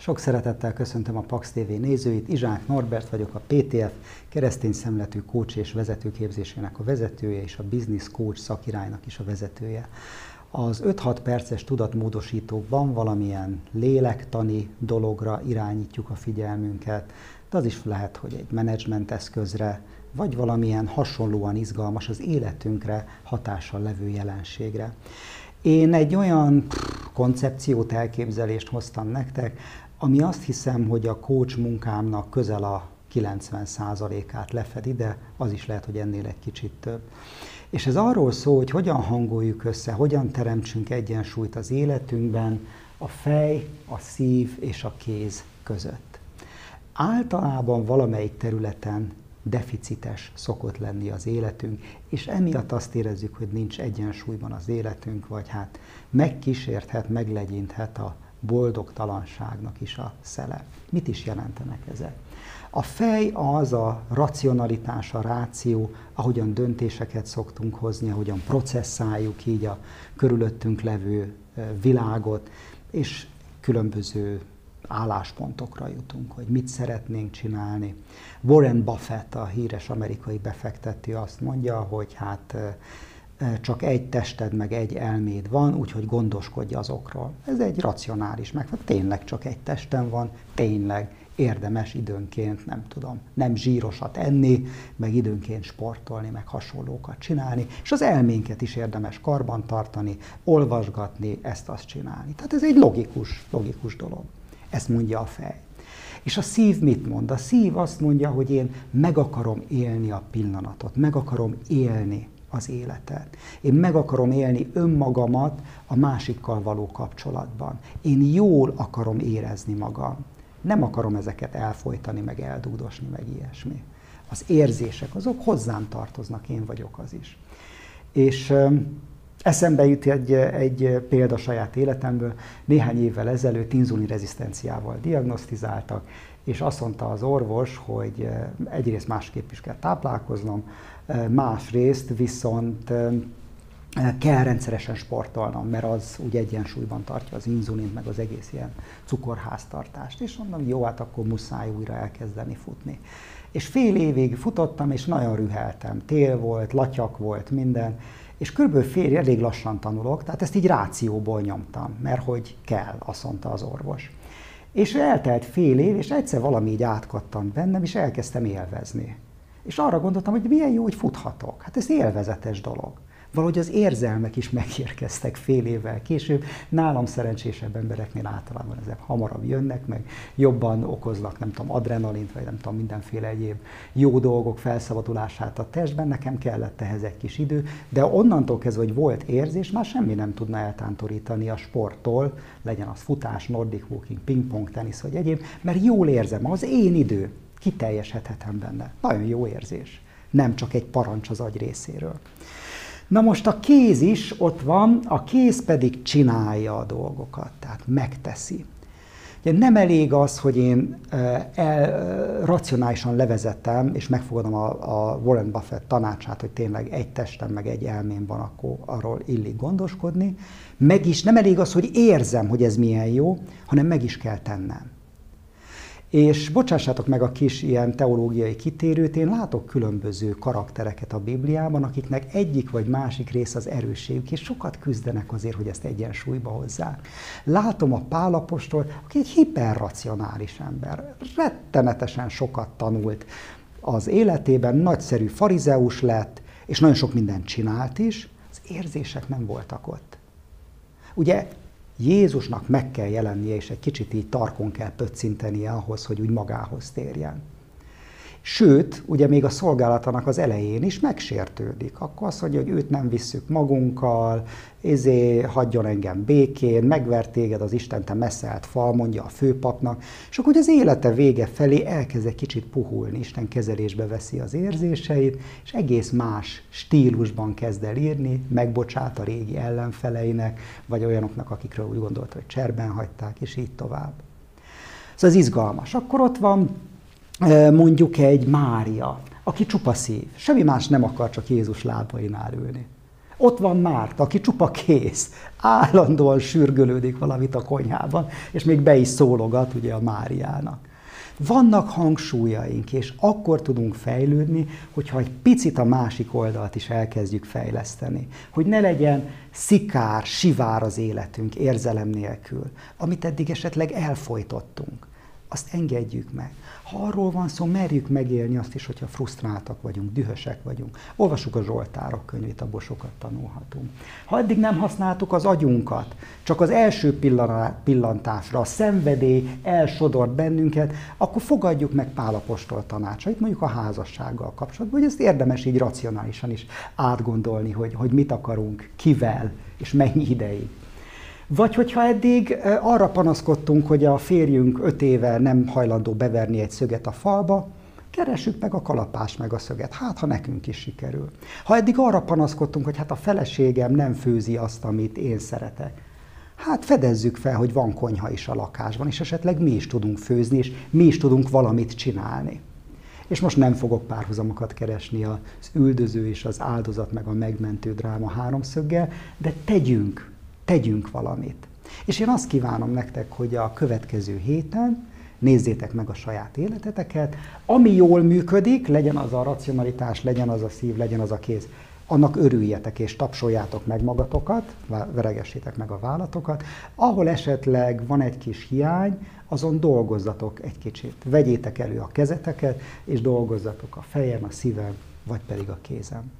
Sok szeretettel köszöntöm a Pax TV nézőit. Izsák Norbert vagyok, a PTF keresztény szemletű coach és vezetőképzésének a vezetője, és a Business Coach szakiránynak is a vezetője. Az 5-6 perces tudatmódosítókban valamilyen lélektani dologra irányítjuk a figyelmünket, de az is lehet, hogy egy menedzsment eszközre, vagy valamilyen hasonlóan izgalmas az életünkre hatással levő jelenségre. Én egy olyan koncepciót, elképzelést hoztam nektek, ami azt hiszem, hogy a coach munkámnak közel a 90%-át lefedi, de az is lehet, hogy ennél egy kicsit több. És ez arról szól, hogy hogyan hangoljuk össze, hogyan teremtsünk egyensúlyt az életünkben a fej, a szív és a kéz között. Általában valamelyik területen deficites szokott lenni az életünk, és emiatt azt érezzük, hogy nincs egyensúlyban az életünk, vagy hát megkísérthet, meglegyinthet a boldogtalanságnak is a szele. Mit is jelentenek ezek? A fej az a racionalitás, a ráció, ahogyan döntéseket szoktunk hozni, ahogyan processzáljuk így a körülöttünk levő világot, és különböző álláspontokra jutunk, hogy mit szeretnénk csinálni. Warren Buffett, a híres amerikai befektető azt mondja, hogy hát csak egy tested, meg egy elméd van, úgyhogy gondoskodj azokról. Ez egy racionális meg, tényleg csak egy testem van, tényleg érdemes időnként, nem tudom, nem zsírosat enni, meg időnként sportolni, meg hasonlókat csinálni, és az elménket is érdemes karban tartani, olvasgatni, ezt-azt csinálni. Tehát ez egy logikus, logikus dolog. Ezt mondja a fej. És a szív mit mond? A szív azt mondja, hogy én meg akarom élni a pillanatot, meg akarom élni az életet. Én meg akarom élni önmagamat a másikkal való kapcsolatban. Én jól akarom érezni magam. Nem akarom ezeket elfolytani, meg eldúdosni, meg ilyesmi. Az érzések, azok hozzám tartoznak, én vagyok az is. És eszembe jut egy, egy példa saját életemből. Néhány évvel ezelőtt inzulin rezisztenciával diagnosztizáltak, és azt mondta az orvos, hogy egyrészt másképp is kell táplálkoznom, másrészt viszont kell rendszeresen sportolnom, mert az úgy egyensúlyban tartja az inzulint, meg az egész ilyen cukorháztartást. És mondom, jó, hát akkor muszáj újra elkezdeni futni. És fél évig futottam, és nagyon rüheltem. Tél volt, latyak volt, minden. És körülbelül fél elég lassan tanulok, tehát ezt így rációból nyomtam, mert hogy kell, azt mondta az orvos. És eltelt fél év, és egyszer valami így átkattam bennem, és elkezdtem élvezni. És arra gondoltam, hogy milyen jó, hogy futhatok. Hát ez élvezetes dolog. Valahogy az érzelmek is megérkeztek fél évvel később. Nálam szerencsésebb embereknél általában ezek hamarabb jönnek, meg jobban okoznak, nem tudom, adrenalint, vagy nem tudom, mindenféle egyéb jó dolgok felszabadulását a testben. Nekem kellett ehhez egy kis idő, de onnantól kezdve, hogy volt érzés, már semmi nem tudna eltántorítani a sporttól, legyen az futás, nordic walking, pingpong, tenisz, vagy egyéb, mert jól érzem, az én idő, kiteljesedhetem benne. Nagyon jó érzés. Nem csak egy parancs az agy részéről. Na most a kéz is ott van, a kéz pedig csinálja a dolgokat, tehát megteszi. Ugye nem elég az, hogy én el, racionálisan levezetem, és megfogadom a, a Warren Buffett tanácsát, hogy tényleg egy testem, meg egy elmém van, akkor arról illik gondoskodni. Meg is nem elég az, hogy érzem, hogy ez milyen jó, hanem meg is kell tennem. És bocsássátok meg a kis ilyen teológiai kitérőt, én látok különböző karaktereket a Bibliában, akiknek egyik vagy másik rész az erősségük, és sokat küzdenek azért, hogy ezt egyensúlyba hozzák. Látom a Pálapostól, aki egy hiperracionális ember, rettenetesen sokat tanult az életében, nagyszerű farizeus lett, és nagyon sok mindent csinált is, az érzések nem voltak ott. Ugye Jézusnak meg kell jelennie, és egy kicsit így tarkon kell pöccintenie ahhoz, hogy úgy magához térjen. Sőt, ugye még a szolgálatának az elején is megsértődik. Akkor azt mondja, hogy őt nem visszük magunkkal, ezé hagyjon engem békén, megvert téged az Isten, te messzelt fal, mondja a főpapnak, és akkor az élete vége felé elkezd egy kicsit puhulni, Isten kezelésbe veszi az érzéseit, és egész más stílusban kezd el írni, megbocsát a régi ellenfeleinek, vagy olyanoknak, akikről úgy gondolta, hogy cserben hagyták, és így tovább. Szóval ez izgalmas. Akkor ott van mondjuk egy Mária, aki csupa szív, semmi más nem akar, csak Jézus lábainál ülni. Ott van Márt, aki csupa kész, állandóan sürgölődik valamit a konyhában, és még be is szólogat ugye a Máriának. Vannak hangsúlyaink, és akkor tudunk fejlődni, hogyha egy picit a másik oldalt is elkezdjük fejleszteni. Hogy ne legyen szikár, sivár az életünk érzelem nélkül, amit eddig esetleg elfolytottunk. Azt engedjük meg. Ha arról van szó, merjük megélni azt is, hogyha frusztráltak vagyunk, dühösek vagyunk. Olvassuk a Zsoltárok könyvét, abból sokat tanulhatunk. Ha eddig nem használtuk az agyunkat, csak az első pillantásra a szenvedély elsodort bennünket, akkor fogadjuk meg Pálapostól tanácsait, mondjuk a házassággal kapcsolatban, hogy ezt érdemes így racionálisan is átgondolni, hogy, hogy mit akarunk, kivel és mennyi ideig. Vagy hogyha eddig arra panaszkodtunk, hogy a férjünk öt éve nem hajlandó beverni egy szöget a falba, keressük meg a kalapást, meg a szöget, hát ha nekünk is sikerül. Ha eddig arra panaszkodtunk, hogy hát a feleségem nem főzi azt, amit én szeretek, hát fedezzük fel, hogy van konyha is a lakásban, és esetleg mi is tudunk főzni, és mi is tudunk valamit csinálni. És most nem fogok párhuzamokat keresni az üldöző és az áldozat meg a megmentő dráma háromszöggel, de tegyünk tegyünk valamit. És én azt kívánom nektek, hogy a következő héten nézzétek meg a saját életeteket, ami jól működik, legyen az a racionalitás, legyen az a szív, legyen az a kéz, annak örüljetek és tapsoljátok meg magatokat, veregessétek meg a vállatokat. Ahol esetleg van egy kis hiány, azon dolgozzatok egy kicsit. Vegyétek elő a kezeteket, és dolgozzatok a fejem, a szívem, vagy pedig a kézem.